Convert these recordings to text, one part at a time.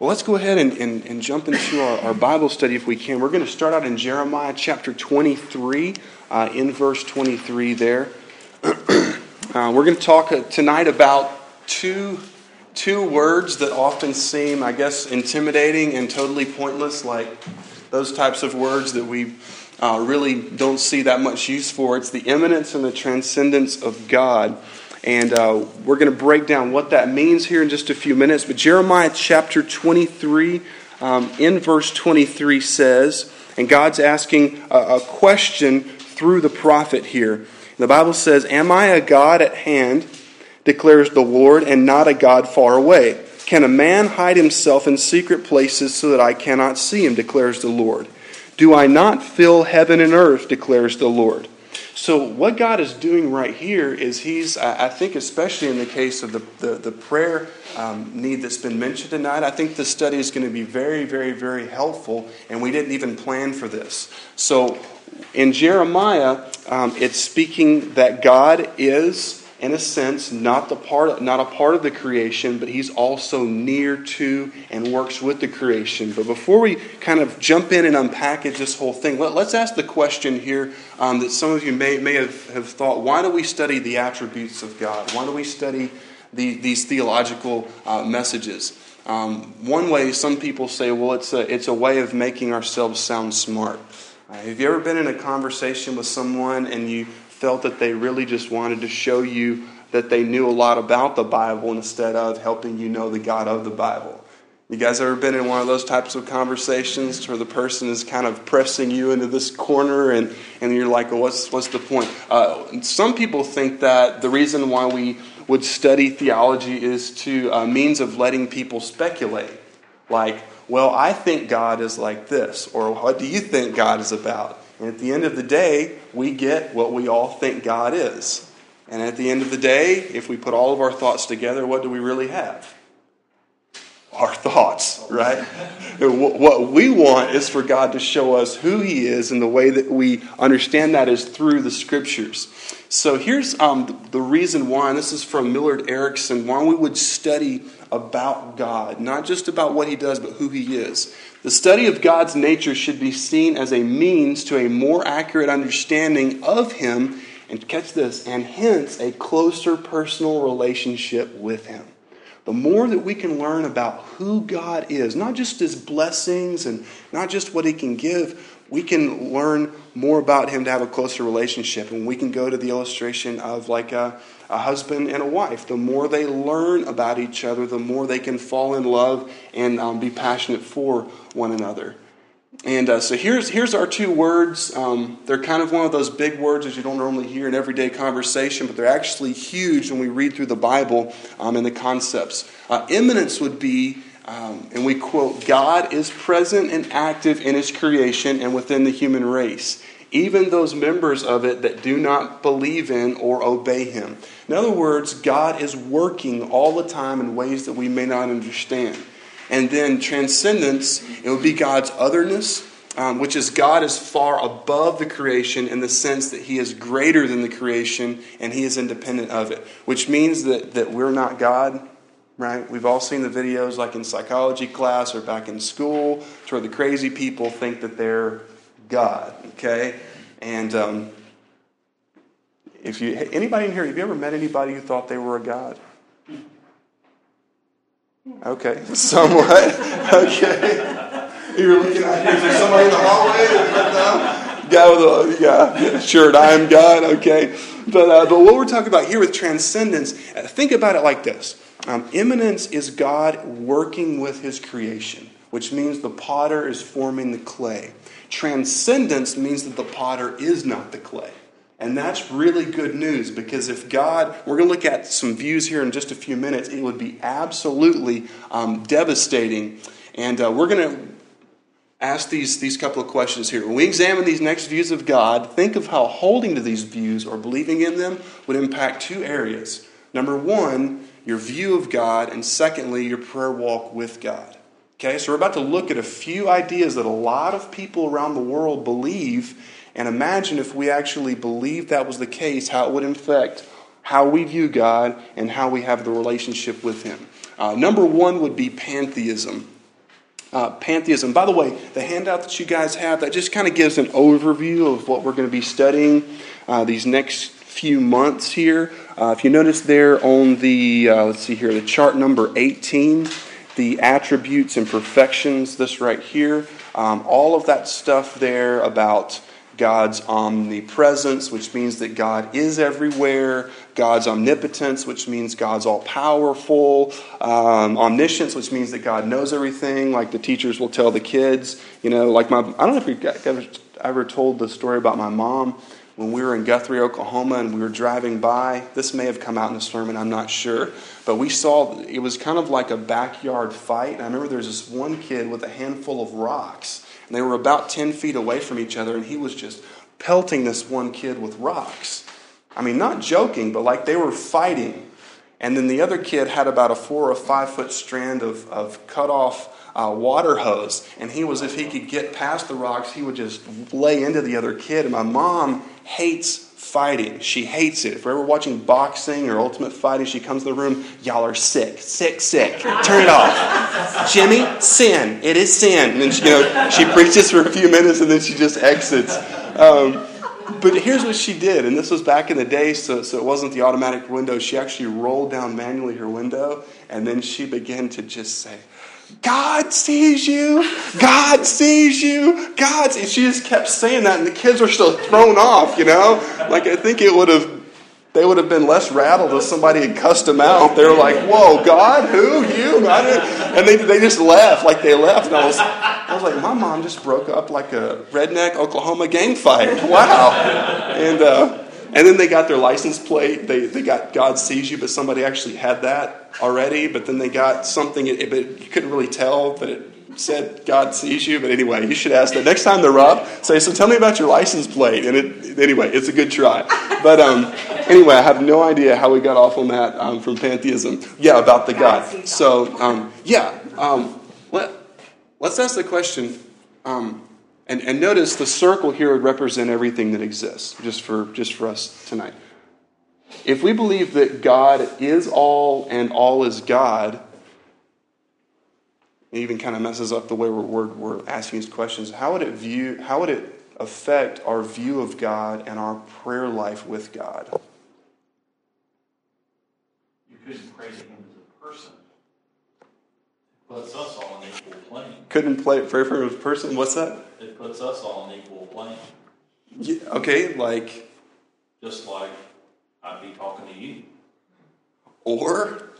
Well, let's go ahead and, and, and jump into our, our, Bible study if we can. We're going to start out in Jeremiah chapter 23, uh, in verse 23 there. uh, we're going to talk uh, tonight about two, two words that often seem, I guess, intimidating and totally pointless, like those types of words that we uh, really don't see that much use for. It's the immanence and the transcendence of God. And uh, we're going to break down what that means here in just a few minutes. But Jeremiah chapter 23, um, in verse 23 says, and God's asking a, a question through the prophet here. The Bible says, Am I a God at hand, declares the Lord, and not a God far away? Can a man hide himself in secret places so that I cannot see him, declares the Lord? Do I not fill heaven and earth, declares the Lord? So, what God is doing right here is He's, I think, especially in the case of the, the, the prayer um, need that's been mentioned tonight, I think the study is going to be very, very, very helpful, and we didn't even plan for this. So, in Jeremiah, um, it's speaking that God is in a sense, not, the part, not a part of the creation, but he's also near to and works with the creation. But before we kind of jump in and unpackage this whole thing, let, us ask the question here um, that some of you may, may have, have thought why do we study the attributes of God? Why do we study the, these theological uh, messages? Um, one way some people say, well, it's a, it's a way of making ourselves sound smart. Uh, have you ever been in a conversation with someone and you felt that they really just wanted to show you that they knew a lot about the Bible instead of helping you know the God of the Bible. You guys ever been in one of those types of conversations where the person is kind of pressing you into this corner and, and you're like, well, what's, what's the point? Uh, some people think that the reason why we would study theology is to a uh, means of letting people speculate. Like, well, I think God is like this, or what do you think God is about? And at the end of the day, we get what we all think God is. And at the end of the day, if we put all of our thoughts together, what do we really have? Our thoughts, right? what we want is for God to show us who He is, and the way that we understand that is through the Scriptures. So here's um, the reason why, and this is from Millard Erickson, why we would study about God, not just about what He does, but who He is. The study of God's nature should be seen as a means to a more accurate understanding of Him, and catch this, and hence a closer personal relationship with Him. The more that we can learn about who God is, not just His blessings and not just what He can give, we can learn more about Him to have a closer relationship. And we can go to the illustration of like a, a husband and a wife. The more they learn about each other, the more they can fall in love and um, be passionate for one another. And uh, so here's, here's our two words. Um, they're kind of one of those big words that you don't normally hear in everyday conversation, but they're actually huge when we read through the Bible um, and the concepts. Uh, immanence would be, um, and we quote, God is present and active in his creation and within the human race even those members of it that do not believe in or obey him. In other words, God is working all the time in ways that we may not understand. And then transcendence, it would be God's otherness, um, which is God is far above the creation in the sense that He is greater than the creation and He is independent of it, which means that, that we're not God, right? We've all seen the videos like in psychology class or back in school, to where the crazy people think that they're God, okay? And um, if you, anybody in here, have you ever met anybody who thought they were a God? Okay, somewhat. okay. You're looking at here. Is there somebody in the hallway? Guy with a yeah, shirt. I am God. Okay, but uh, but what we're talking about here with transcendence, uh, think about it like this: um, immanence is God working with His creation, which means the potter is forming the clay. Transcendence means that the potter is not the clay. And that's really good news because if God, we're going to look at some views here in just a few minutes, it would be absolutely um, devastating. And uh, we're going to ask these, these couple of questions here. When we examine these next views of God, think of how holding to these views or believing in them would impact two areas. Number one, your view of God, and secondly, your prayer walk with God. Okay, so we're about to look at a few ideas that a lot of people around the world believe, and imagine if we actually believed that was the case, how it would affect how we view God and how we have the relationship with Him. Uh, number one would be pantheism. uh, pantheism. By the way, the handout that you guys have that just kind of gives an overview of what we're going to be studying uh, these next few months here. Uh, if you notice there on the uh, let's see here, the chart number 18, the attributes and perfections. This right here, um, all of that stuff there about God's omnipresence, which means that God is everywhere, God's omnipotence, which means God's all powerful, um, omniscience, which means that God knows everything, like the teachers will tell the kids. You know, like my, I don't know if you ever, ever told the story about my mom when we were in Guthrie, Oklahoma, and we were driving by. This may have come out in the sermon, I'm not sure. But we saw it was kind of like a backyard fight. And I remember there was this one kid with a handful of rocks and they were about 10 feet away from each other, and he was just pelting this one kid with rocks. I mean, not joking, but like they were fighting. And then the other kid had about a four or five foot strand of, of cut off uh, water hose. And he was, if he could get past the rocks, he would just lay into the other kid. And my mom hates fighting. She hates it. If we're ever watching boxing or ultimate fighting, she comes to the room, y'all are sick, sick, sick. Turn it off. Jimmy, sin. It is sin. And then she, you know, she preaches for a few minutes and then she just exits. Um, but here's what she did, and this was back in the day, so, so it wasn't the automatic window. She actually rolled down manually her window, and then she began to just say, God sees you. God sees you. God sees. She just kept saying that, and the kids were still thrown off, you know? Like, I think it would have, they would have been less rattled if somebody had cussed them out. They were like, whoa, God, who? You? And they, they just left, like they left. And I was, I was like, my mom just broke up like a redneck Oklahoma gang fight. Wow. And, uh, and then they got their license plate. They, they got God sees you, but somebody actually had that already. But then they got something, it, but you couldn't really tell that it said God sees you. But anyway, you should ask that next time they're up. Say, so tell me about your license plate. And it, anyway, it's a good try. But um, anyway, I have no idea how we got off on that um, from pantheism. Yeah, about the God. So um, yeah, um, let's ask the question. Um, and, and notice the circle here would represent everything that exists, just for, just for us tonight. If we believe that God is all and all is God, it even kind of messes up the way we're, we're, we're asking these questions. How would it view? How would it affect our view of God and our prayer life with God? You couldn't pray to Him as a person. It puts us all on equal plane. Couldn't play, pray for a person. What's that? It puts us all on equal plane. Yeah, okay, like Just like I'd be talking to you, or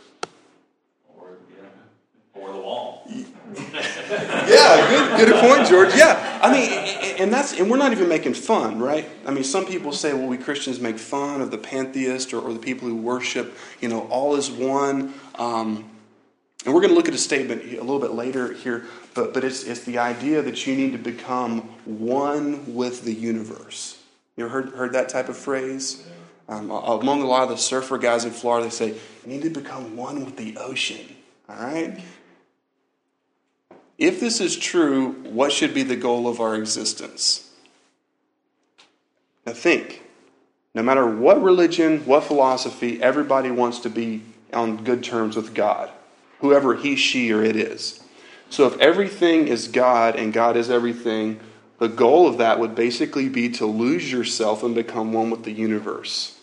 or know, or the wall. yeah, good, good point, George. Yeah, I mean, and that's and we're not even making fun, right? I mean, some people say, well, we Christians make fun of the pantheist or, or the people who worship, you know, all is one. Um, and we're going to look at a statement a little bit later here, but, but it's, it's the idea that you need to become one with the universe. You ever heard, heard that type of phrase? Um, among a lot of the surfer guys in Florida, they say, you need to become one with the ocean. All right? If this is true, what should be the goal of our existence? Now think. No matter what religion, what philosophy, everybody wants to be on good terms with God whoever he, she, or it is. So if everything is God and God is everything, the goal of that would basically be to lose yourself and become one with the universe.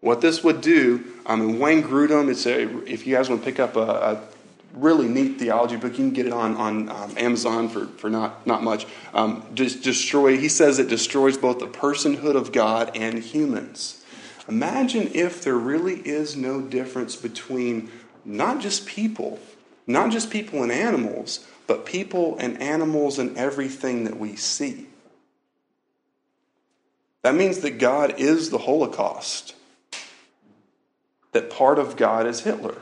What this would do, I mean, Wayne Grudem, it's a, if you guys want to pick up a, a really neat theology book, you can get it on, on um, Amazon for, for not, not much. Um, just destroy, he says it destroys both the personhood of God and humans. Imagine if there really is no difference between not just people, not just people and animals, but people and animals and everything that we see. That means that God is the Holocaust, that part of God is Hitler,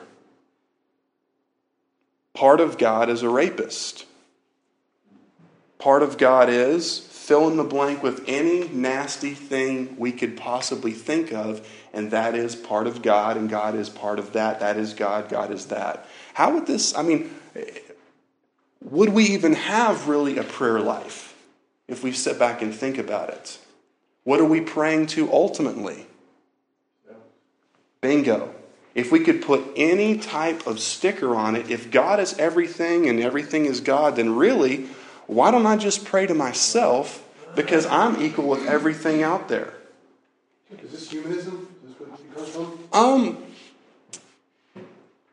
part of God is a rapist, part of God is fill in the blank with any nasty thing we could possibly think of, and that is part of God, and God is part of that. That is God, God is that. How would this, I mean, would we even have really a prayer life if we sit back and think about it? What are we praying to ultimately? Bingo. if we could put any type of sticker on it, if God is everything and everything is God, then really, why don't I just pray to myself because I'm equal with everything out there? Is this humanism? Is this what it comes from? Um,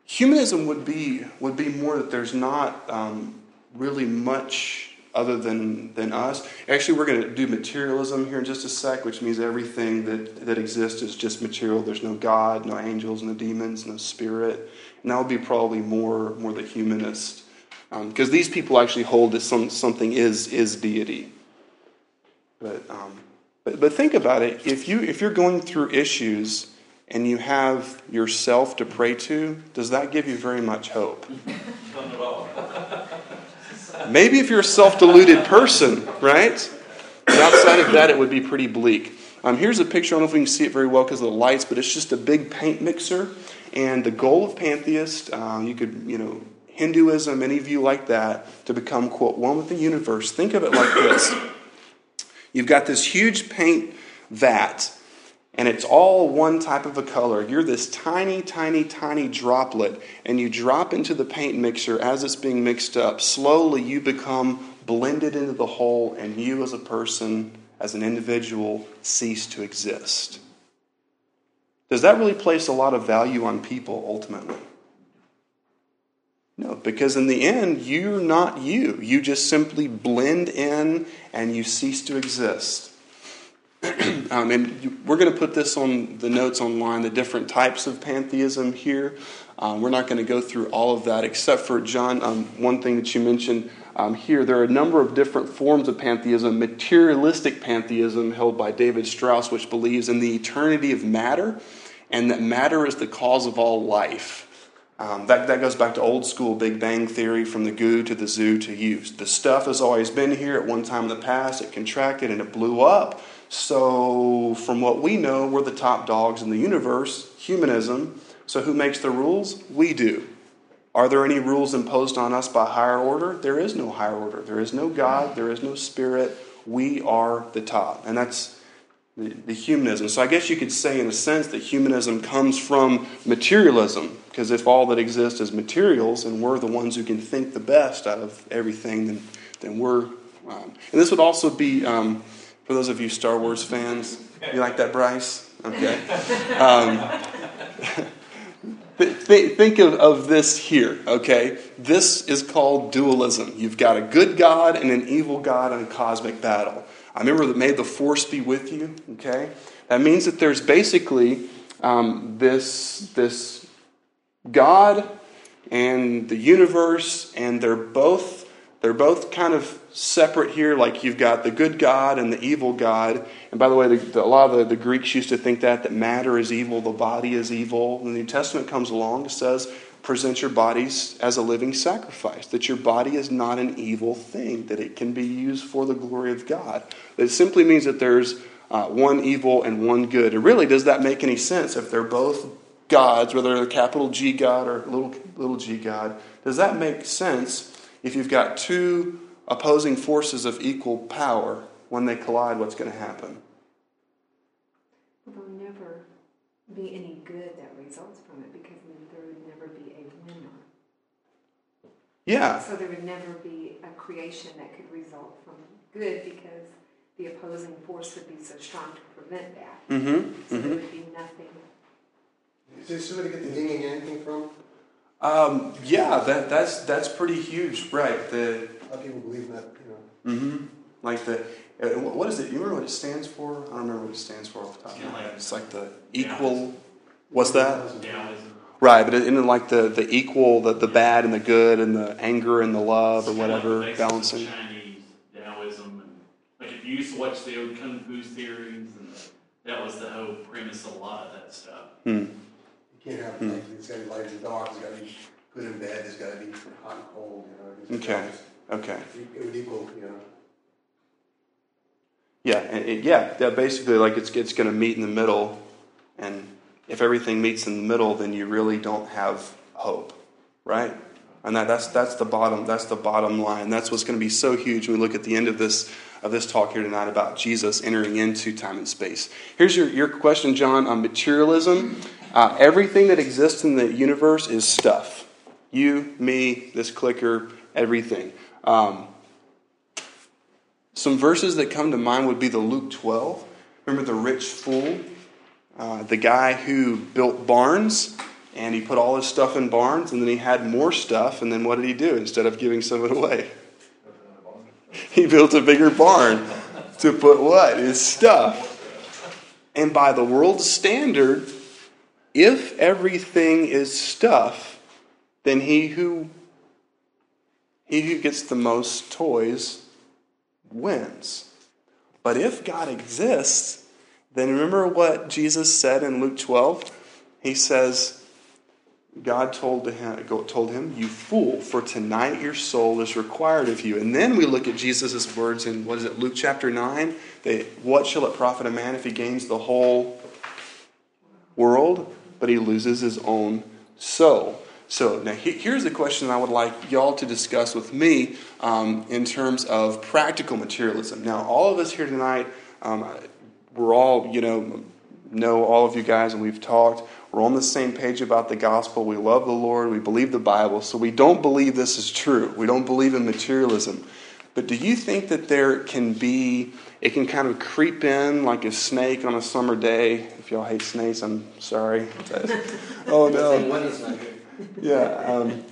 humanism would be would be more that there's not um, really much other than than us. Actually, we're going to do materialism here in just a sec, which means everything that that exists is just material. There's no God, no angels, no demons, no spirit, and that would be probably more more the humanist, because um, these people actually hold that some something is is deity. But um, but but think about it. If you if you're going through issues and you have yourself to pray to, does that give you very much hope? None at all. Maybe if you're a self deluded person, right? But outside of that, it would be pretty bleak. Um, here's a picture. I don't know if we can see it very well because of the lights, but it's just a big paint mixer. And the goal of pantheist, uh, you could, you know, Hinduism, any view like that, to become, quote, one with the universe. Think of it like this You've got this huge paint vat and it's all one type of a color. You're this tiny, tiny, tiny droplet, and you drop into the paint mixer as it's being mixed up. Slowly, you become blended into the whole, and you as a person, as an individual, cease to exist. Does that really place a lot of value on people ultimately? No, because in the end, you're not you. You just simply blend in and you cease to exist. um, and we're going to put this on the notes online, the different types of pantheism here. Um, we're not going to go through all of that, except for John. Um, one thing that you mentioned um, here, there are a number of different forms of pantheism. Materialistic pantheism, held by David Strauss, which believes in the eternity of matter, and that matter is the cause of all life. Um, that, that goes back to old school Big Bang theory from the goo to the zoo to use. The stuff has always been here at one time in the past, it contracted and it blew up so, from what we know, we're the top dogs in the universe, humanism. So, who makes the rules? We do. Are there any rules imposed on us by higher order? There is no higher order. There is no God. There is no spirit. We are the top. And that's the, the humanism. So, I guess you could say, in a sense, that humanism comes from materialism. Because if all that exists is materials and we're the ones who can think the best out of everything, then, then we're. Um, and this would also be. Um, for those of you Star Wars fans, you like that, Bryce? Okay. Um, th- th- think of, of this here, okay? This is called dualism. You've got a good God and an evil God in a cosmic battle. I remember that may the force be with you, okay? That means that there's basically um, this, this God and the universe, and they're both they're both kind of separate here, like you've got the good God and the evil God. And by the way, the, the, a lot of the, the, Greeks used to think that, that matter is evil, the body is evil. The New Testament comes along, it says, present your bodies as a living sacrifice, that your body is not an evil thing, that it can be used for the glory of God. It simply means that there's uh, one evil and one good. And really, does that make any sense if they're both gods, whether they're capital G God or little, little g God? Does that make sense? if you've got two opposing forces of equal power, when they collide, what's going to happen? There'll never be any good that results from it because then there would never be a winner. Yeah. So there would never be a creation that could result from good because the opposing force would be so strong to prevent that. Mm-hmm. So mm-hmm. there would be nothing. Is this somebody get the dinging anything from? Um, yeah, that that's that's pretty huge, right? The a lot of people believe in that, you know. Mm-hmm. Like the uh, what is it? You remember what it stands for? I don't remember what it stands for off the top of my head. It's like the equal. What's that? Taoism. Right, but in like the, the equal, the, the bad and the good, and the anger and the love, or whatever, like balancing. Chinese Taoism, and like if you used to watch the old kung fu series, and that was the whole premise of a lot of that stuff. Hmm. You can't have mm. it's got to be light and dark. It's got to be good and bad. It's got to be hot and cold. You know. Okay. Okay. It would equal. You know. Yeah. It, yeah. Yeah. Basically, like it's it's going to meet in the middle, and if everything meets in the middle, then you really don't have hope, right? And that, that's that's the bottom that's the bottom line. That's what's going to be so huge when we look at the end of this of this talk here tonight about Jesus entering into time and space. Here's your, your question, John, on materialism. Uh, everything that exists in the universe is stuff. You, me, this clicker, everything. Um, some verses that come to mind would be the Luke 12. Remember the rich fool? Uh, the guy who built barns and he put all his stuff in barns and then he had more stuff and then what did he do instead of giving some of it away? He built a bigger barn to put what? His stuff. And by the world's standard, if everything is stuff, then he who he who gets the most toys wins. But if God exists, then remember what Jesus said in Luke 12? He says, God told, to him, told him, You fool, for tonight your soul is required of you. And then we look at Jesus' words in, what is it, Luke chapter 9? That, what shall it profit a man if he gains the whole world, but he loses his own soul? So now here's the question I would like y'all to discuss with me um, in terms of practical materialism. Now, all of us here tonight, um, we're all, you know, know all of you guys, and we've talked. We're on the same page about the gospel. We love the Lord. We believe the Bible. So we don't believe this is true. We don't believe in materialism. But do you think that there can be, it can kind of creep in like a snake on a summer day? If y'all hate snakes, I'm sorry. oh no. Yeah. Um,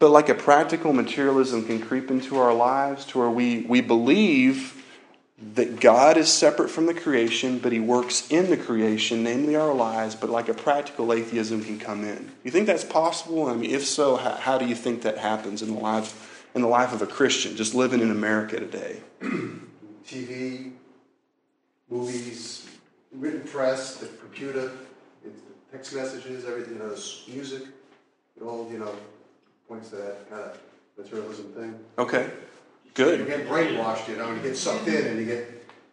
but like a practical materialism can creep into our lives to where we, we believe that God is separate from the creation, but He works in the creation, namely our lives, but like a practical atheism can come in. You think that's possible? I mean, if so, how, how do you think that happens in the life in the life of a Christian just living in America today? TV, movies, written press, the computer, text messages, everything, you know, music, it all, you know, points to that kind of materialism thing. Okay. You get brainwashed, you know, and you get sucked in, and you get,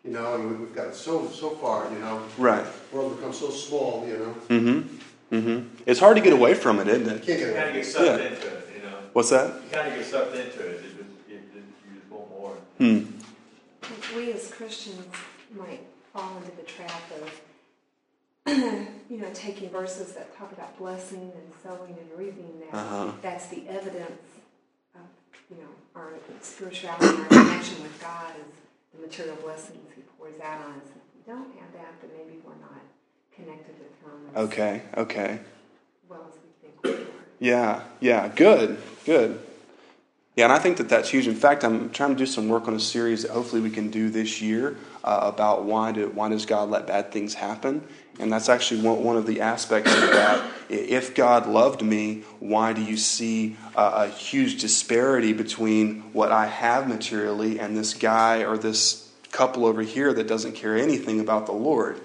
you know, and we- we've got so so far, you know, Right. the world becomes so small, you know, Mm-hmm. Mm-hmm. It's hard to get away from it, isn't you it? can't You get kind of get sucked Yeah. into it, you know. What's that? You kind of get sucked into it. It just, it, it, you just want more. Hmm. We as Christians might fall into the trap of, you know, taking verses that talk about blessing and sowing and reaping. That Uh-huh. that's the evidence of, you know, our spirituality, our connection with God is the material blessings He pours out on us. If we don't have that, then maybe we're not connected with Him Okay. Okay. well as we think we are. Yeah, yeah, good, good. Yeah, and I think that that's huge. In fact, I'm trying to do some work on a series that hopefully we can do this year uh, about why do, why does God let bad things happen, and that's actually one, of the aspects of that. If God loved me, why do you see a huge disparity between what I have materially and this guy or this couple over here that doesn't care anything about the Lord?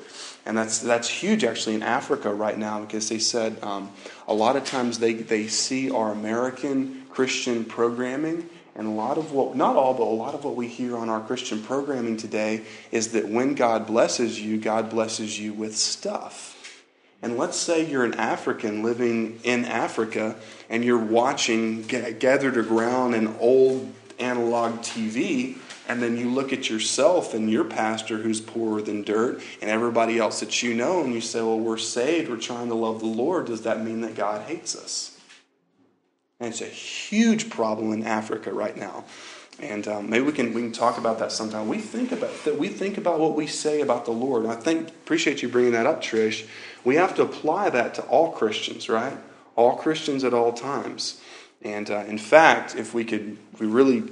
And that's, that's huge actually in Africa right now because they said um, a lot of times they, they see our American Christian programming, and a lot of what, not all, but a lot of what we hear on our Christian programming today is that when God blesses you, God blesses you with stuff. And let's say you're an African living in Africa and you're watching, ga- gathered around an old analog TV, and then you look at yourself and your pastor who's poorer than dirt, and everybody else that you know, and you say, Well, we're saved, we're trying to love the Lord. Does that mean that God hates us? And it's a huge problem in Africa right now. And um, maybe we can we can talk about that sometime. We think about that. We think about what we say about the Lord. And I think appreciate you bringing that up, Trish. We have to apply that to all Christians, right? All Christians at all times. And uh, in fact, if we could, if we really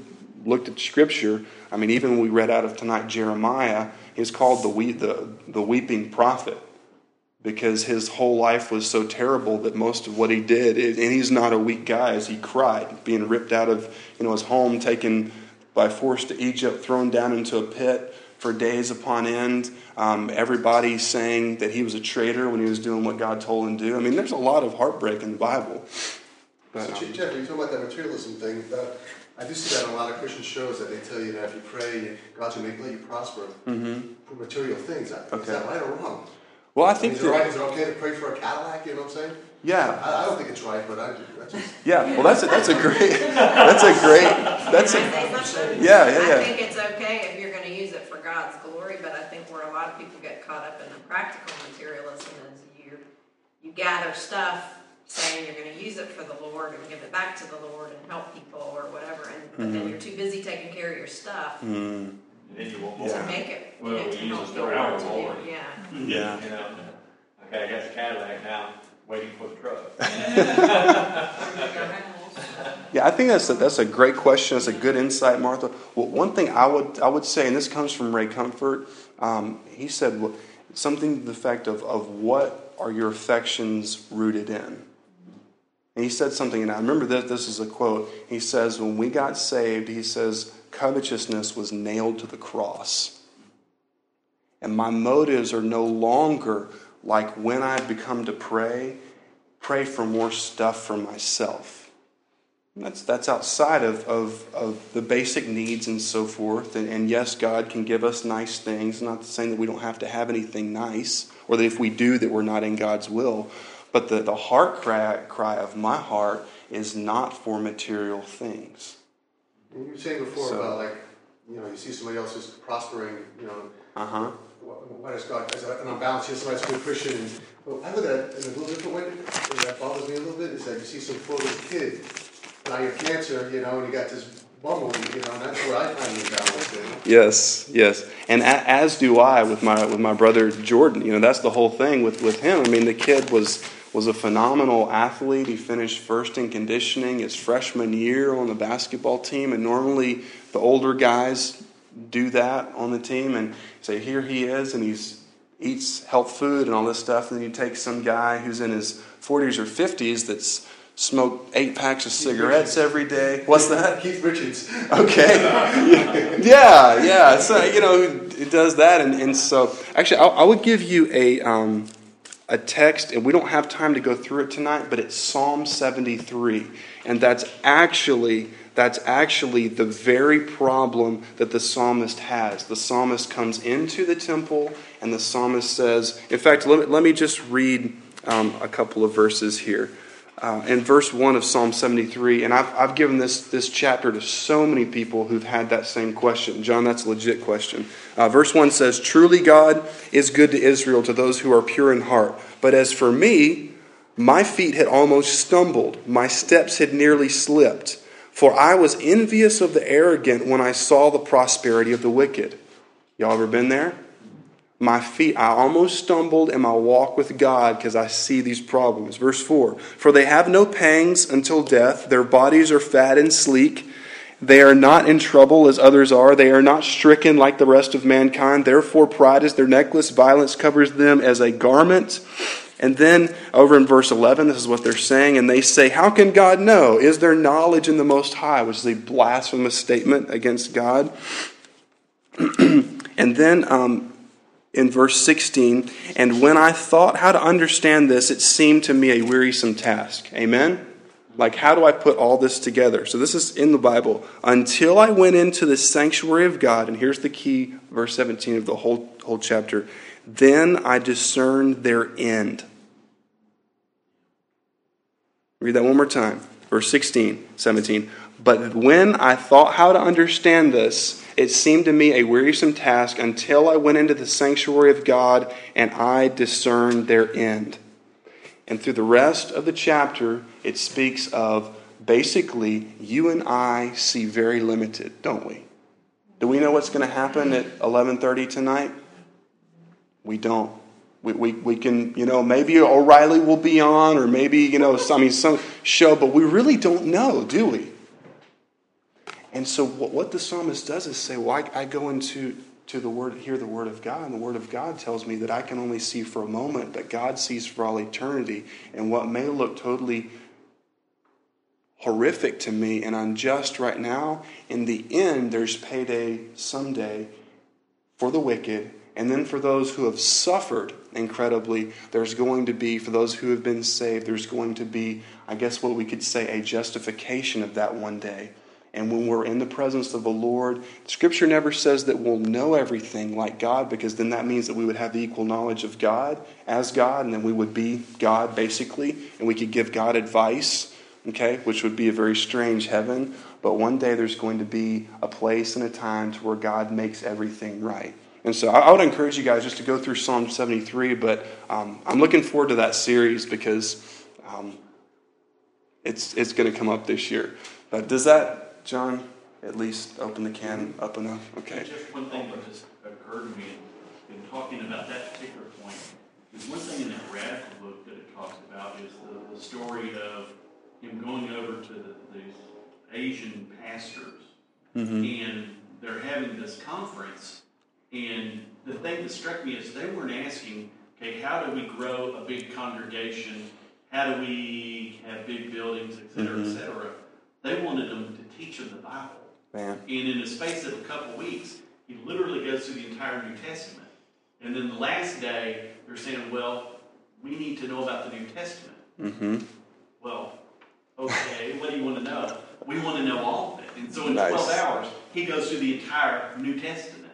looked at Scripture, I mean, even when we read out of tonight Jeremiah, he's called the the the weeping prophet because his whole life was so terrible that most of what he did, and he's not a weak guy, as he cried, being ripped out of you know his home, taken by force to Egypt, thrown down into a pit for days upon end. Um, everybody saying that he was a traitor when he was doing what God told him to do. I mean, there's a lot of heartbreak in the Bible. But, So, um, Jeff, you talk about that materialism thing. That, I do see that in a lot of Christian shows that they tell you that if you pray, God's going to let you prosper for material things. Is Mm-hmm. Okay. that right or wrong? Well, I I think is, it right? that is it okay to pray for a Cadillac? You know what I'm saying? yeah, I, I don't think it's right, but I do. That's just, yeah. Well, that's a, that's a great that's a great that's Can a I say something? yeah yeah I think it's okay if you're gonna use it for God's glory, but I think where a lot of people get caught up in the practical materialism is you you gather stuff saying you're going to use it for the Lord and give it back to the Lord and help people or whatever, and but Mm-hmm. then you're too busy taking care of your stuff Mm, Then you want to more. make it. you Well, know, we use help it people around to do- Yeah. yeah. You know, okay, I got the Cadillac now, waiting for the truck. Yeah, I think that's a, that's a great question. That's a good insight, Martha. Well, one thing I would I would say, and this comes from Ray Comfort. Um, he said well, something to the effect of of what are your affections rooted in. And he said something, and I remember that this is a quote. He says, "When we got saved, he says covetousness was nailed to the cross, and my motives are no longer like when I've become to pray, pray for more stuff for myself." That's, that's outside of, of, of the basic needs and so forth. And, and yes, God can give us nice things. Not saying that we don't have to have anything nice, or that if we do, that we're not in God's will. But the, the heart cry, cry of my heart is not for material things. And you were saying before So- about like, you know, you see somebody else who's prospering, you know, Uh huh. wh- why does God, as a- and on balance, yes, somebody's a good Christian, and, well, I look at it in a little different way, and that bothers me a little bit, is that you see some poor little kid, dying of cancer, you know, and he got this bumble, you know, and that's where I find the imbalance in. Yes, yes, and a, as do I with my with my brother Jordan. You know, that's the whole thing with with him. I mean, the kid was was a phenomenal athlete. He finished first in conditioning his freshman year on the basketball team, and normally the older guys do that on the team. And say, here he is, and he's eats health food and all this stuff. And then you take some guy who's in his 40s or 50s that's smoked eight packs of cigarettes every day. What's that? Keith Richards. Okay. yeah, yeah. So you know, it does that, and, and so actually, I, I would give you a um, a text, and we don't have time to go through it tonight, but it's Psalm seventy three, and that's actually that's actually the very problem that the psalmist has. The psalmist comes into the temple, and the psalmist says, in fact, let me, let me just read um, a couple of verses here uh, in verse 1 of Psalm 73, and I've, I've given this, this chapter to so many people who've had that same question. John, that's a legit question. Uh, verse 1 says, Truly God is good to Israel, to those who are pure in heart. But as for me, my feet had almost stumbled, my steps had nearly slipped. For I was envious of the arrogant when I saw the prosperity of the wicked. Y'all ever been there? My feet, I almost stumbled in my walk with God because I see these problems. Verse 4 For they have no pangs until death, their bodies are fat and sleek. They are not in trouble as others are. They are not stricken like the rest of mankind. Therefore, pride is their necklace, violence covers them as a garment. And then over in verse 11, this is what they're saying. And they say, How can God know? Is there knowledge in the Most High? Which is a blasphemous statement against God. and then um, in verse 16, and when I thought how to understand this, it seemed to me a wearisome task. Amen? Like, how do I put all this together? So, this is in the Bible. Until I went into the sanctuary of God, and here's the key, verse 17 of the whole, whole chapter. Then I discerned their end. Read that one more time. Verse 16, 17. But when I thought how to understand this, it seemed to me a wearisome task until I went into the sanctuary of God and I discerned their end. And through the rest of the chapter, it speaks of basically you and I see very limited, don't we? Do we know what's going to happen at 11:30 tonight? We don't. We, we, we can, you know, maybe O'Reilly will be on, or maybe, you know, some, I mean, some show, but we really don't know, do we? And so what, what the psalmist does is say, well, I, I go into to the word, hear the word of God, and the word of God tells me that I can only see for a moment, but God sees for all eternity. And what may look totally horrific to me and unjust right now, in the end, there's payday someday for the wicked. And then for those who have suffered incredibly, there's going to be, for those who have been saved, there's going to be, I guess what we could say, a justification of that one day. And when we're in the presence of the Lord, Scripture never says that we'll know everything like God, because then that means that we would have the equal knowledge of God as God, and then we would be God basically, and we could give God advice, okay, which would be a very strange heaven. But one day there's going to be a place and a time to where God makes everything right. And so I, would encourage you guys just to go through Psalm 73, but um, I'm looking forward to that series because um, it's, it's going to come up this year. But does that, John, at least open the can up enough? Okay. Just one thing that just occurred to me in talking about that particular point, is one thing in that radical book that it talks about is the, the story of him going over to the, these Asian pastors mm-hmm. and they're having this conference. And the thing that struck me is they weren't asking, okay, how do we grow a big congregation? How do we have big buildings, et cetera, et mm-hmm. cetera? They wanted them to teach them the Bible. Man. And in the space of a couple weeks, he literally goes through the entire New Testament. And then the last day, they're saying, well, we need to know about the New Testament. Mm-hmm. Well, okay, what do you want to know? We want to know all of it. And so in Nice. 12 hours, he goes through the entire New Testament.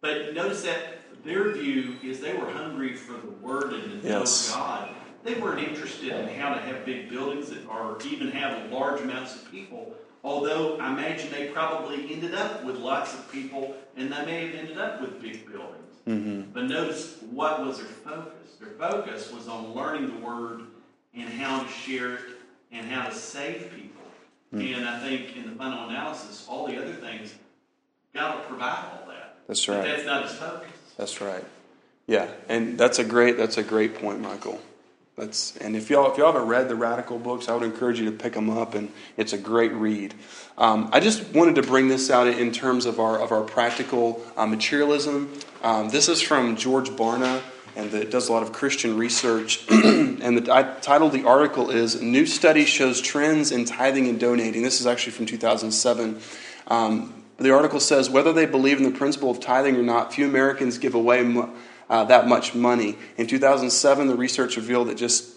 But notice that their view is they were hungry for the Word and know Yes. God. They weren't interested in how to have big buildings that- or even have large amounts of people. Although I imagine they probably ended up with lots of people and they may have ended up with big buildings. Mm-hmm. But notice what was their focus? Their focus was on learning the word and how to share it and how to save people. And I think in the final analysis, all the other things, God will provide all that. That's But right. that's not his focus. That's right. Yeah, and that's a great that's a great point, Michael. That's and if y'all if y'all haven't read the Radical books, I would encourage you to pick them up, and it's a great read. Um, I just wanted to bring this out in terms of our of our practical uh, materialism. Um, this is from George Barna, and the, it does a lot of Christian research. and the I, title of the article is "New Study Shows Trends in Tithing and Donating." This is actually from 2007. Um, the article says whether they believe in the principle of tithing or not, few Americans give away uh, that much money. In 2007, the research revealed that just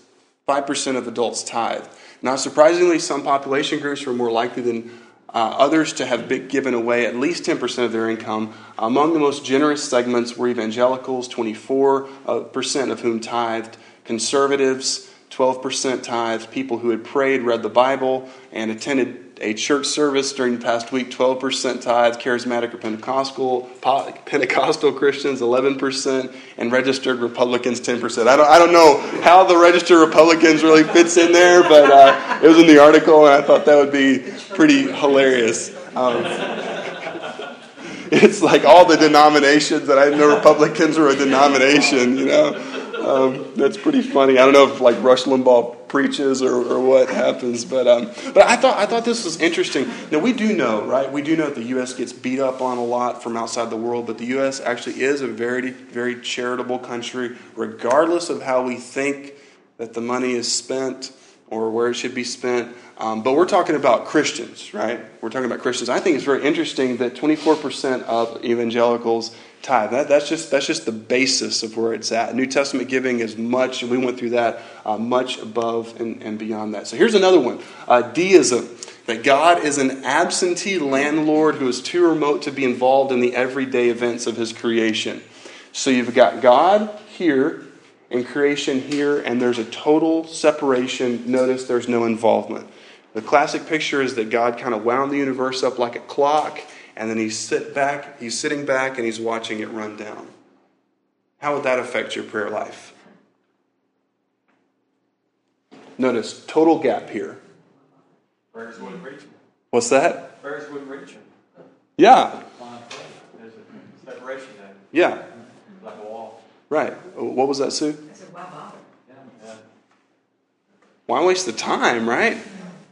5% of adults tithe. Now, surprisingly, some population groups were more likely than uh, others to have given away at least 10% of their income. Among the most generous segments were evangelicals, 24% of whom tithed, conservatives, 12% tithed, people who had prayed, read the Bible, and attended a church service during the past week, 12% tithe, charismatic or Pentecostal, Pentecostal Christians, 11%, and registered Republicans, 10%. I don't, I don't know how the registered Republicans really fits in there, but uh, it was in the article, and I thought that would be pretty hilarious. Um, it's like all the denominations that I know Republicans were a denomination, you know. Um, that's pretty funny. I don't know if like Rush Limbaugh preaches or, or what happens, but um, but I thought I thought this was interesting. Now we do know, right? We do know that the U.S. gets beat up on a lot from outside the world, but the U.S. actually is a very very charitable country, regardless of how we think that the money is spent or where it should be spent. Um, but we're talking about Christians, right? We're talking about Christians. I think it's very interesting that 24% of evangelicals tithe. That, that's just that's just the basis of where it's at. New Testament giving is much, and we went through that uh, much above and, and beyond that. So here's another one: uh, deism. That God is an absentee landlord who is too remote to be involved in the everyday events of His creation. So you've got God here and creation here, and there's a total separation. Notice there's no involvement. The classic picture is that God kind of wound the universe up like a clock, and then he's sit back, he's sitting back and he's watching it run down. How would that affect your prayer life? Notice total gap here. Prayers wouldn't reach them. What's that? Prayers wouldn't reach them. Yeah, There's a separation there, yeah, like a wall. right. What was that, Sue? I said, why bother? Yeah. Yeah. Why waste the time, right?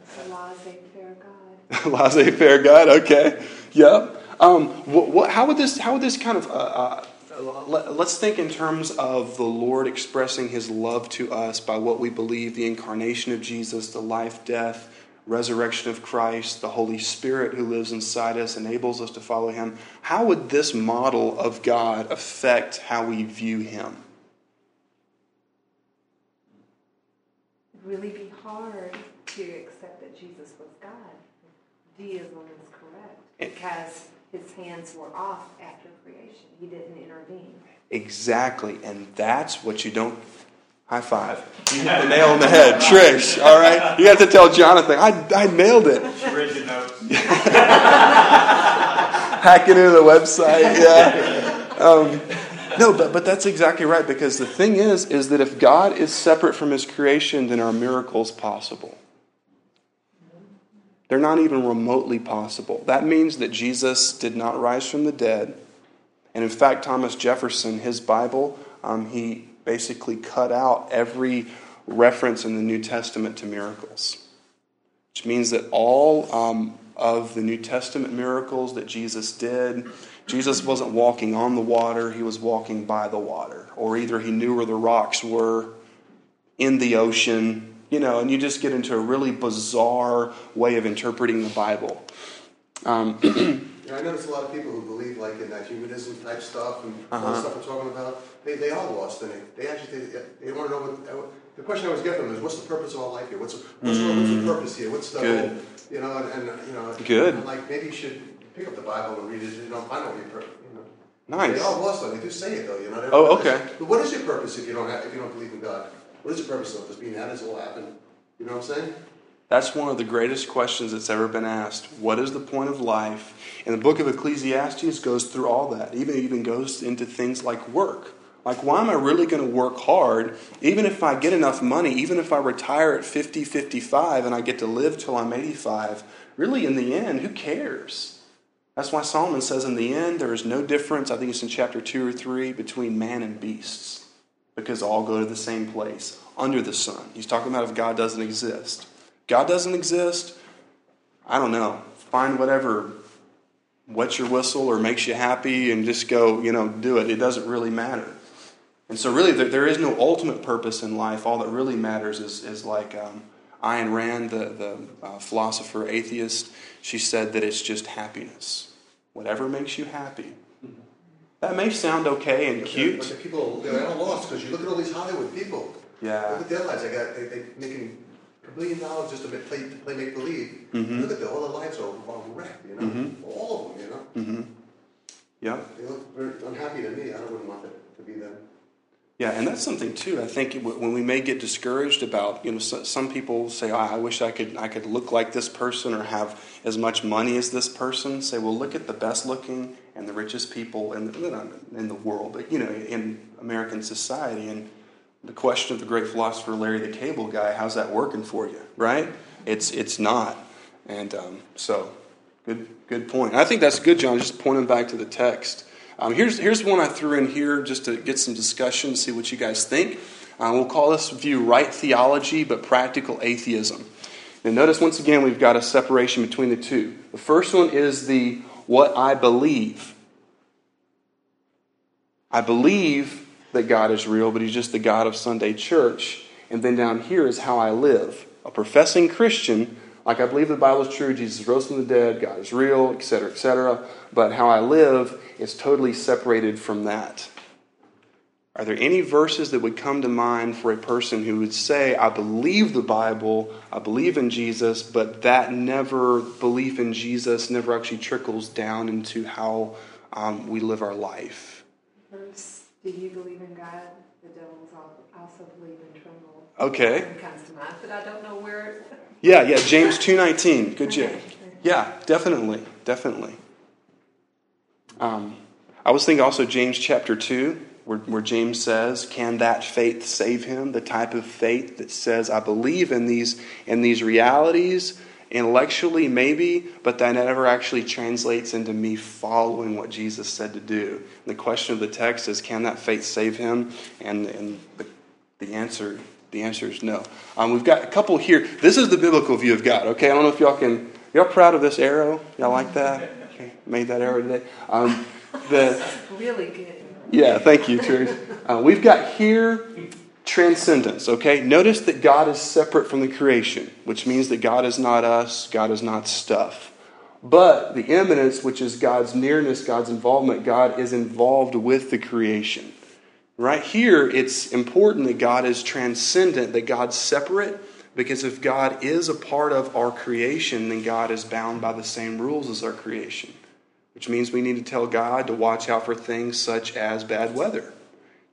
It's a laissez-faire God. laissez-faire God. Okay. Yep. Um, what, what, how would this? How would this kind of? Uh, uh, let, let's think in terms of the Lord expressing His love to us by what we believe: the incarnation of Jesus, the life, death, resurrection of Christ, the Holy Spirit who lives inside us, enables us to follow Him. How would this model of God affect how we view Him? It'd really be hard to accept that Jesus was God. Deism is because his hands were off after creation. He didn't intervene. Exactly, and that's what you don't. High five. You hit the nail on the head, Trish. All right, you have to tell Jonathan. I, I nailed it. She read your notes. Hacking into the website. Yeah. Um, no, but, but that's exactly right because the thing is, is that if God is separate from his creation, then are miracles possible? They're not even remotely possible. That means that Jesus did not rise from the dead. And in fact, Thomas Jefferson, his Bible, um, he basically cut out every reference in the New Testament to miracles, which means that all um, of the New Testament miracles that Jesus did, Jesus wasn't walking on the water, he was walking by the water. Or either he knew where the rocks were in the ocean, you know, and you just get into a really bizarre way of interpreting the Bible. Um, I notice a lot of people who believe like in that humanism type stuff and all Uh-huh. the stuff we're talking about, they, they are lost in it. They actually, they, they want to know what, the question I always get from them is, what's the purpose of our life here? What's, the- what's, the, what's the purpose here? What's the Good. whole, you know, and, and you know, Good. I'm like, maybe you should pick up the Bible and read it, you know, find out what your purpose, you know. nice. They are lost on it. They do say it though, you know. Oh, okay. But what is your purpose if you don't have, if you don't believe in God? What is the purpose of this being? How does it all happen? You know what I'm saying? That's one of the greatest questions that's ever been asked. What is the point of life? And the book of Ecclesiastes goes through all that. Even even goes into things like work. Like why am I really going to work hard even if I get enough money, even if I retire at 50, 55 and I get to live till I'm 85? Really in the end, who cares? That's why Solomon says in the end there is no difference, I think it's in chapter 2 or 3 between man and beasts because all go to the same place under the sun. He's talking about if God doesn't exist. God doesn't exist, I don't know. Find whatever wets your whistle or makes you happy and just go, you know, do it. It doesn't really matter. And so, really, there, is no ultimate purpose in life. All that really matters is, is like um, Ayn Rand, the, the uh, philosopher atheist, she said that it's just happiness. Whatever makes you happy. That may sound okay and But cute. But the people, they're all lost because you look at all these Hollywood people. Yeah. Look at their lives. They got, they, they making a million dollars just to play, to play make believe. Mhm. Look at their, all their lives are, are wrecked, you know? Mhm. All of them, you know? hmm Yeah. They look very unhappy to me. I wouldn't want it to be them. Yeah, and that's something too. I think when we may get discouraged about, you know, some people say, oh, "I wish I could, I could look like this person or have as much money as this person." Say, well, look at the best looking and the richest people in the, in the world, but you know, in American society. And the question of the great philosopher Larry the Cable Guy, how's that working for you? Right? It's it's not. And um, so, good good point. I think that's good, John. Just pointing back to the text. Um, here's, here's one I threw in here just to get some discussion, see what you guys think. Uh, we'll call this view right theology, but practical atheism. Now, notice once again we've got a separation between the two. The first one is the what I believe. I believe that God is real, but He's just the God of Sunday church. And then down here is how I live. A professing Christian, like I believe the Bible is true, Jesus rose from the dead, God is real, etc., etc. But how I live is totally separated from that. Are there any verses that would come to mind for a person who would say, I believe the Bible, I believe in Jesus, but that never, belief in Jesus never actually trickles down into how um, we live our life? Verse, do you believe in God? The devils al- also believe and tremble. Okay. It comes to mind, but I don't know where. Yeah, yeah, James 2.19. Good Jay. Yeah, definitely, definitely. Um, I was thinking also James chapter 2, where, where James says, Can that faith save him? The type of faith that says, I believe in these, in these realities, intellectually maybe, but that never actually translates into me following what Jesus said to do. And the question of the text is, Can that faith save him? And, and the, the answer the answer is no. Um, we've got a couple here. This is the biblical view of God. Okay, I don't know if y'all can. Y'all proud of this arrow? Y'all like that? Okay, made that arrow today. Um, the Really good. yeah, thank you, Terry. Uh, we've got here transcendence. Okay, notice that God is separate from the creation, which means that God is not us. God is not stuff. But the immanence, which is God's nearness, God's involvement, God is involved with the creation. Right here, it's important that God is transcendent, that God's separate, because if God is a part of our creation, then God is bound by the same rules as our creation, which means we need to tell God to watch out for things such as bad weather.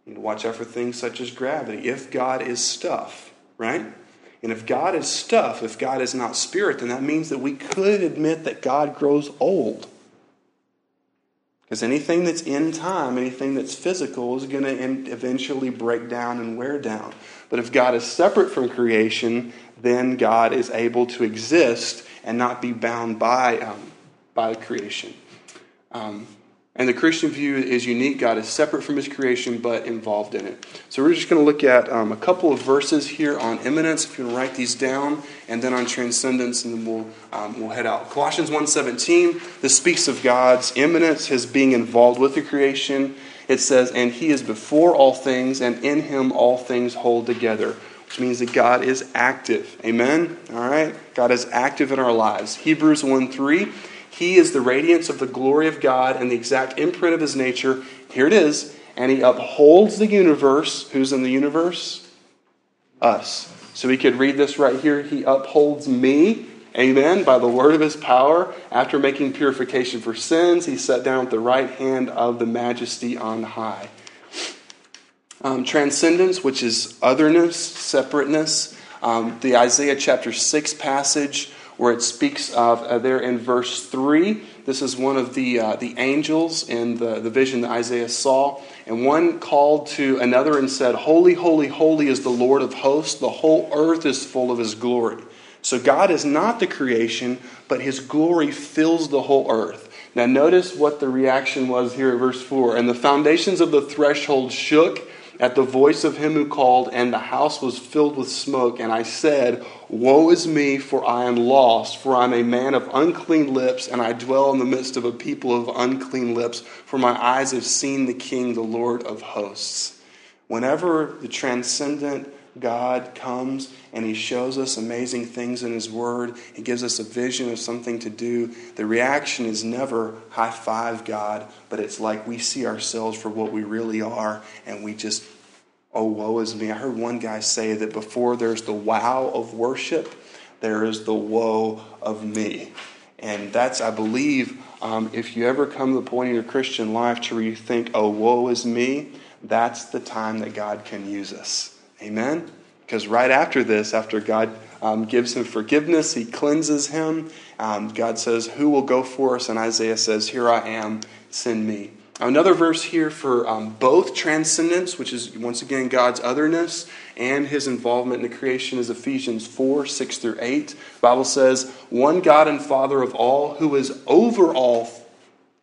We need to watch out for things such as gravity. If God is stuff, right? And if God is stuff, if God is not spirit, then that means that we could admit that God grows old. Because anything that's in time, anything that's physical, is going to eventually break down and wear down. But if God is separate from creation, then God is able to exist and not be bound by, um, by creation. Um, and the Christian view is unique. God is separate from his creation, but involved in it. So we're just going to look at um, a couple of verses here on immanence, if you want to write these down, and then on transcendence, and then we'll, um, we'll head out. Colossians 1.17, this speaks of God's immanence, his being involved with the creation. It says, and he is before all things, and in him all things hold together, which means that God is active. Amen? All right? God is active in our lives. Hebrews 1.3, he is the radiance of the glory of God and the exact imprint of his nature. Here it is. And he upholds the universe. Who's in the universe? Us. So we could read this right here. He upholds me, amen, by the word of his power. After making purification for sins, he sat down at the right hand of the majesty on high. Um, transcendence, which is otherness, separateness. Um, the Isaiah chapter 6 passage where it speaks of uh, there in verse 3. This is one of the, uh, the angels in the, the vision that Isaiah saw. And one called to another and said, Holy, holy, holy is the Lord of hosts. The whole earth is full of his glory. So God is not the creation, but his glory fills the whole earth. Now, notice what the reaction was here at verse 4. And the foundations of the threshold shook at the voice of him who called, and the house was filled with smoke. And I said, Woe is me, for I am lost, for I am a man of unclean lips, and I dwell in the midst of a people of unclean lips, for my eyes have seen the King, the Lord of hosts. Whenever the transcendent God comes and He shows us amazing things in His Word, He gives us a vision of something to do, the reaction is never high five God, but it's like we see ourselves for what we really are, and we just oh, woe is me. I heard one guy say that before there's the wow of worship, there is the woe of me. And that's, I believe, um, if you ever come to the point in your Christian life to where you think, oh, woe is me, that's the time that God can use us. Amen? Because right after this, after God um, gives him forgiveness, he cleanses him. Um, God says, Who will go for us? And Isaiah says, Here I am, send me. Another verse here for um, both transcendence, which is once again God's otherness, and his involvement in the creation is Ephesians 4 6 through 8. The Bible says, One God and Father of all, who is over all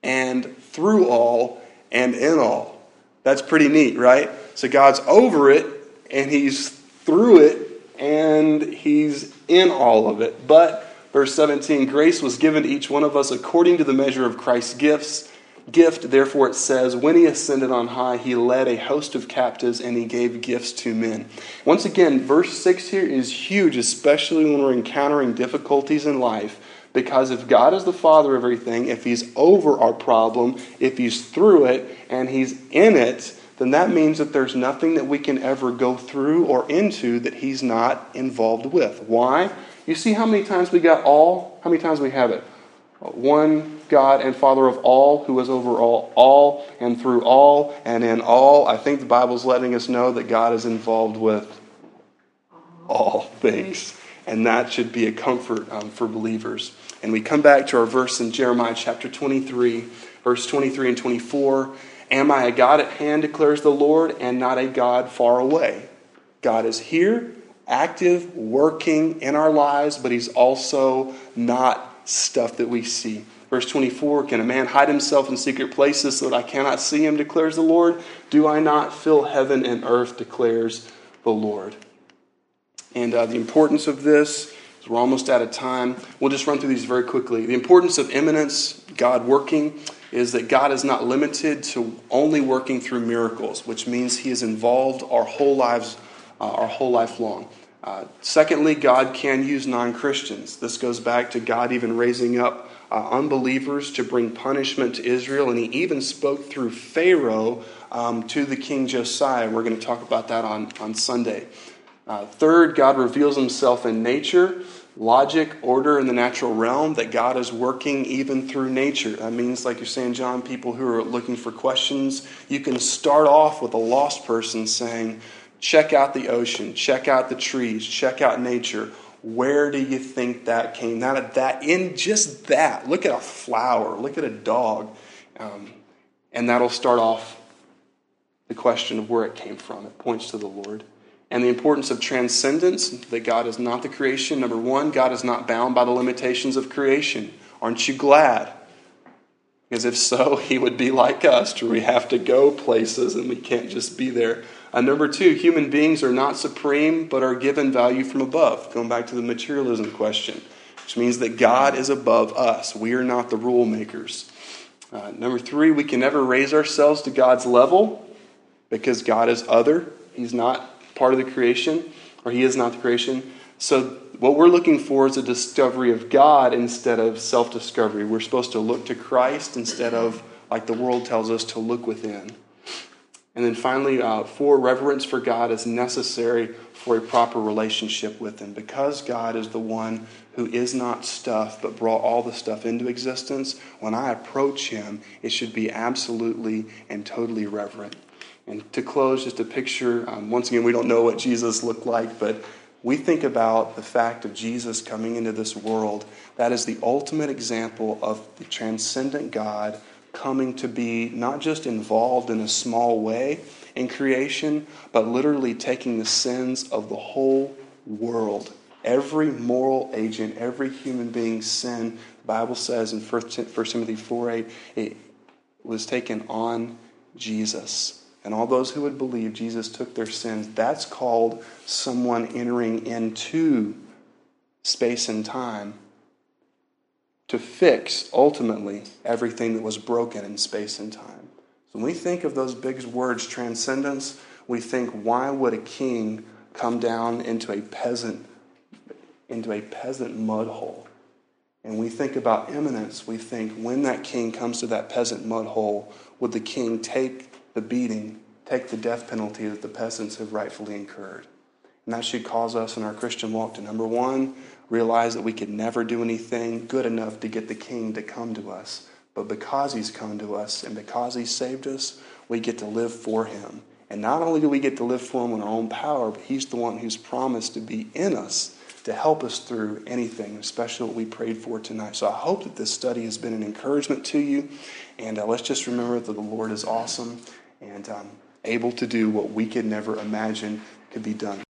and through all and in all. That's pretty neat, right? So God's over it, and he's through it, and he's in all of it. But, verse 17, grace was given to each one of us according to the measure of Christ's gifts gift, therefore, it says, when he ascended on high, he led a host of captives and he gave gifts to men. Once again, verse 6 here is huge, especially when we're encountering difficulties in life. Because if God is the Father of everything, if He's over our problem, if He's through it, and He's in it, then that means that there's nothing that we can ever go through or into that He's not involved with. Why? You see how many times we got all? How many times we have it? One God and Father of all, who is over all, all and through all and in all. I think the Bible's letting us know that God is involved with all things. And that should be a comfort um, for believers. And we come back to our verse in Jeremiah chapter 23, verse 23 and 24. Am I a God at hand, declares the Lord, and not a God far away? God is here, active, working in our lives, but He's also not stuff that we see. Verse 24 Can a man hide himself in secret places so that I cannot see him, declares the Lord? Do I not fill heaven and earth, declares the Lord? And uh, the importance of this, we're almost out of time. We'll just run through these very quickly. The importance of immanence, God working, is that God is not limited to only working through miracles, which means He is involved our whole lives, uh, our whole life long. Uh, secondly, God can use non Christians. This goes back to God even raising up uh, unbelievers to bring punishment to Israel, and He even spoke through Pharaoh um, to the king Josiah. And we're going to talk about that on, on Sunday. Uh, third, God reveals Himself in nature, logic, order in the natural realm, that God is working even through nature. That means, like you're saying, John, people who are looking for questions, you can start off with a lost person saying, Check out the ocean, check out the trees, check out nature. Where do you think that came? Not at that in just that. Look at a flower. Look at a dog. Um, And that'll start off the question of where it came from. It points to the Lord. And the importance of transcendence, that God is not the creation. Number one, God is not bound by the limitations of creation. Aren't you glad? Because if so, he would be like us, where we have to go places and we can't just be there. Number two, human beings are not supreme, but are given value from above. Going back to the materialism question, which means that God is above us. We are not the rule makers. Uh, number three, we can never raise ourselves to God's level because God is other. He's not part of the creation, or He is not the creation. So, what we're looking for is a discovery of God instead of self discovery. We're supposed to look to Christ instead of, like the world tells us, to look within. And then finally, uh, for reverence for God is necessary for a proper relationship with Him. Because God is the one who is not stuff but brought all the stuff into existence, when I approach Him, it should be absolutely and totally reverent. And to close, just a picture. Um, once again, we don't know what Jesus looked like, but we think about the fact of Jesus coming into this world. That is the ultimate example of the transcendent God coming to be not just involved in a small way in creation, but literally taking the sins of the whole world. Every moral agent, every human being's sin, the Bible says in 1 Timothy 4 8, it was taken on Jesus and all those who would believe Jesus took their sins, that's called someone entering into space and time to fix ultimately everything that was broken in space and time. So when we think of those big words, transcendence, we think, why would a king come down into a peasant into a peasant mud hole? And we think about immanence, we think when that king comes to that peasant mud hole, would the king take the beating, take the death penalty that the peasants have rightfully incurred. And that should cause us in our Christian walk to number one, realize that we could never do anything good enough to get the king to come to us. But because he's come to us and because he saved us, we get to live for him. And not only do we get to live for him in our own power, but he's the one who's promised to be in us to help us through anything, especially what we prayed for tonight. So I hope that this study has been an encouragement to you. And uh, let's just remember that the Lord is awesome and um, able to do what we could never imagine could be done.